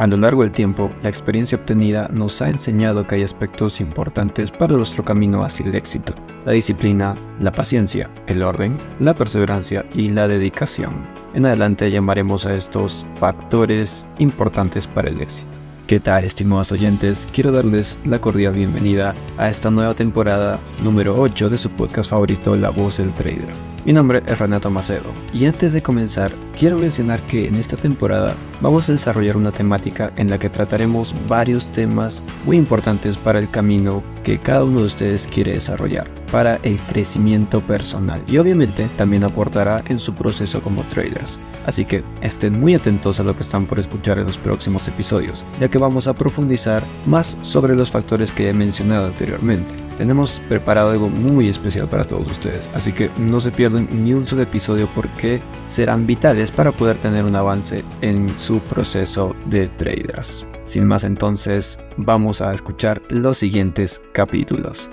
A lo largo del tiempo, la experiencia obtenida nos ha enseñado que hay aspectos importantes para nuestro camino hacia el éxito. La disciplina, la paciencia, el orden, la perseverancia y la dedicación. En adelante llamaremos a estos factores importantes para el éxito. ¿Qué tal, estimados oyentes? Quiero darles la cordial bienvenida a esta nueva temporada número 8 de su podcast favorito, La Voz del Trader. Mi nombre es Renato Macedo y antes de comenzar quiero mencionar que en esta temporada vamos a desarrollar una temática en la que trataremos varios temas muy importantes para el camino que cada uno de ustedes quiere desarrollar para el crecimiento personal y obviamente también aportará en su proceso como traders. Así que estén muy atentos a lo que están por escuchar en los próximos episodios, ya que vamos a profundizar más sobre los factores que he mencionado anteriormente tenemos preparado algo muy especial para todos ustedes, así que no se pierdan ni un solo episodio porque serán vitales para poder tener un avance en su proceso de traders. Sin más entonces, vamos a escuchar los siguientes capítulos.